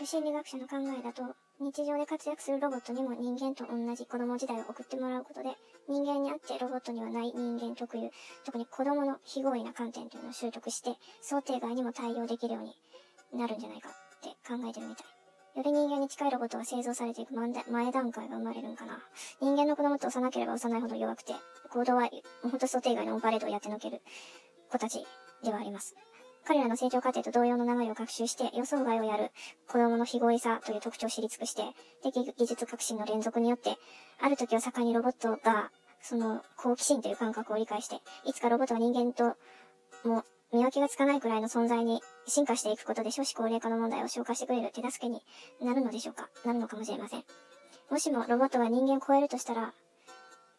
る心理学者の考えだと、日常で活躍するロボットにも人間と同じ子供時代を送ってもらうことで、人間にあってロボットにはない人間特有、特に子供の非合意な観点というのを習得して、想定外にも対応できるようになるんじゃないかって考えてるみたい。より人間に近いロボットが製造されていく前段階が生まれるんかな。人間の子供って幼ければ幼いほど弱くて、行動は本当想定外のオンパレードをやってのける子たちではあります。彼らの成長過程と同様の流れを学習して予想外をやる子供の非合意さという特徴を知り尽くして、適技術革新の連続によって、ある時を境にロボットが、その好奇心という感覚を理解して、いつかロボットは人間ともう見分けがつかないくらいの存在に進化していくことで少子高齢化の問題を消化してくれる手助けになるのでしょうか？なるのかもしれません。もしもロボットが人間を超えるとしたら、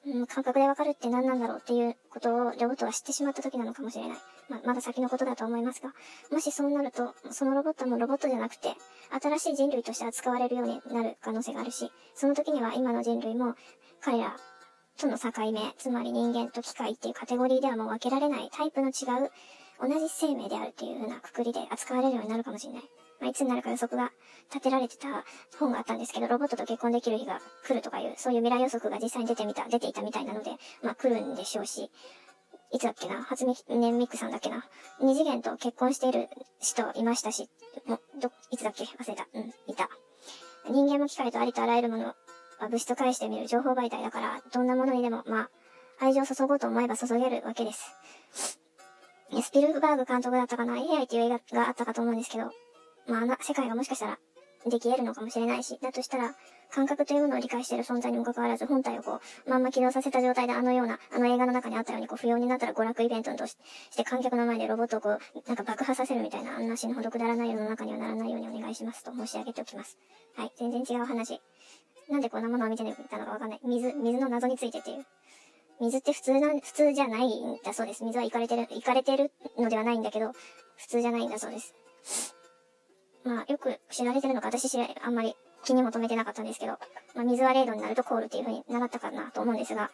うん、感覚でわかるって何なんだろうっていうことをロボットが知ってしまった時なのかもしれない。ままだ先のことだと思いますが、もしそうなると、そのロボットもロボットじゃなくて、新しい人類として扱われるようになる可能性があるし、その時には今の人類も彼らとの境目、つまり人間と機械っていうカテゴリーではもう分けられないタイプの違う同じ生命であるっていう風なくくりで扱われるようになるかもしれない。まあ、いつになるか予測が立てられてた本があったんですけど、ロボットと結婚できる日が来るとかいう、そういう未来予測が実際に出てみた、出ていたみたいなので、まあ来るんでしょうし、いつだっけな、初め、ねミックさんだっけな、二次元と結婚している人いましたし、もど、いつだっけ？忘れた。うん、いた。人間も機械とありとあらゆるものは物質と返してみる情報媒体だから、どんなものにでも、まあ、愛情を注ごうと思えば注げるわけです。スピルバーグ監督だったかな ?AI っていう映画があったかと思うんですけど、まあ、な世界がもしかしたらでき得るのかもしれないし、だとしたら、感覚というものを理解している存在にもかかわらず、本体をこう、まんま起動させた状態であのような、あの映画の中にあったように、こう、不要になったら娯楽イベントとして観客の前でロボットをこう、なんか爆破させるみたいな、あんな死ぬほどくだらない世の中にはならないようにお願いしますと申し上げておきます。はい、全然違う話。なんでこんなものを見ていたのかわかんない。水、水の謎についてっていう。水って普通な、普通じゃないんだそうです。水は行かれてる、行かれてるのではないんだけど、普通じゃないんだそうです。まあ、よく知られてるのか、私知ら、あんまり気にも留めてなかったんですけど、まあ、水は0度になると凍るっていう風に習ったかなと思うんですが、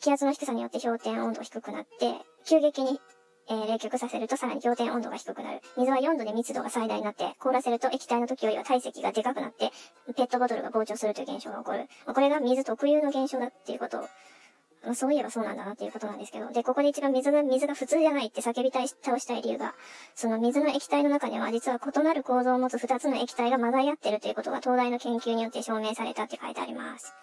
気圧の低さによって氷点温度低くなって、急激に、えー、冷却させるとさらに氷点温度が低くなる。水は4度で密度が最大になって、凍らせると液体の時よりは体積がでかくなって、ペットボトルが膨張するという現象が起こる。ま、これが水特有の現象だっていうことをまあ、そういえばそうなんだなっていうことなんですけど、で、ここで一番水が、水が普通じゃないって叫びたい、倒したい理由が、その水の液体の中には実は異なる構造を持つ二つの液体が混ざり合ってるということが東大の研究によって証明されたって書いてあります。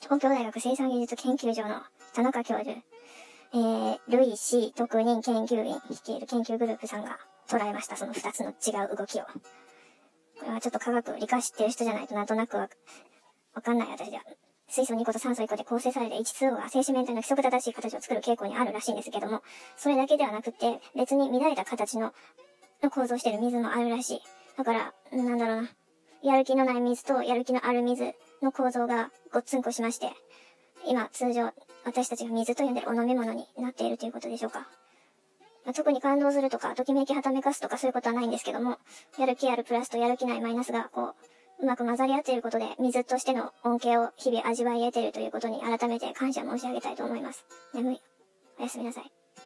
東京大学生産技術研究所の田中教授、えー、ルイ氏特任研究員率いる研究グループさんが捉えました、その二つの違う動きを。これはちょっと科学を理科知ってる人じゃないとなんとなくわ、わかんない私では水素2個と酸素1個で構成された H2O が静止面体の規則正しい形を作る傾向にあるらしいんですけども、それだけではなくて、別に乱れた形の、の構造してる水もあるらしい。だから、なんだろうな。やる気のない水とやる気のある水の構造がごっつんこしまして、今通常私たちが水と呼んでるお飲み物になっているということでしょうか。まあ、特に感動するとか、ときめきはためかすとかそういうことはないんですけども、やる気あるプラスとやる気ないマイナスが、こう、うまく混ざり合っていることで、水としての恩恵を日々味わい得ているということに改めて感謝申し上げたいと思います。眠い。おやすみなさい。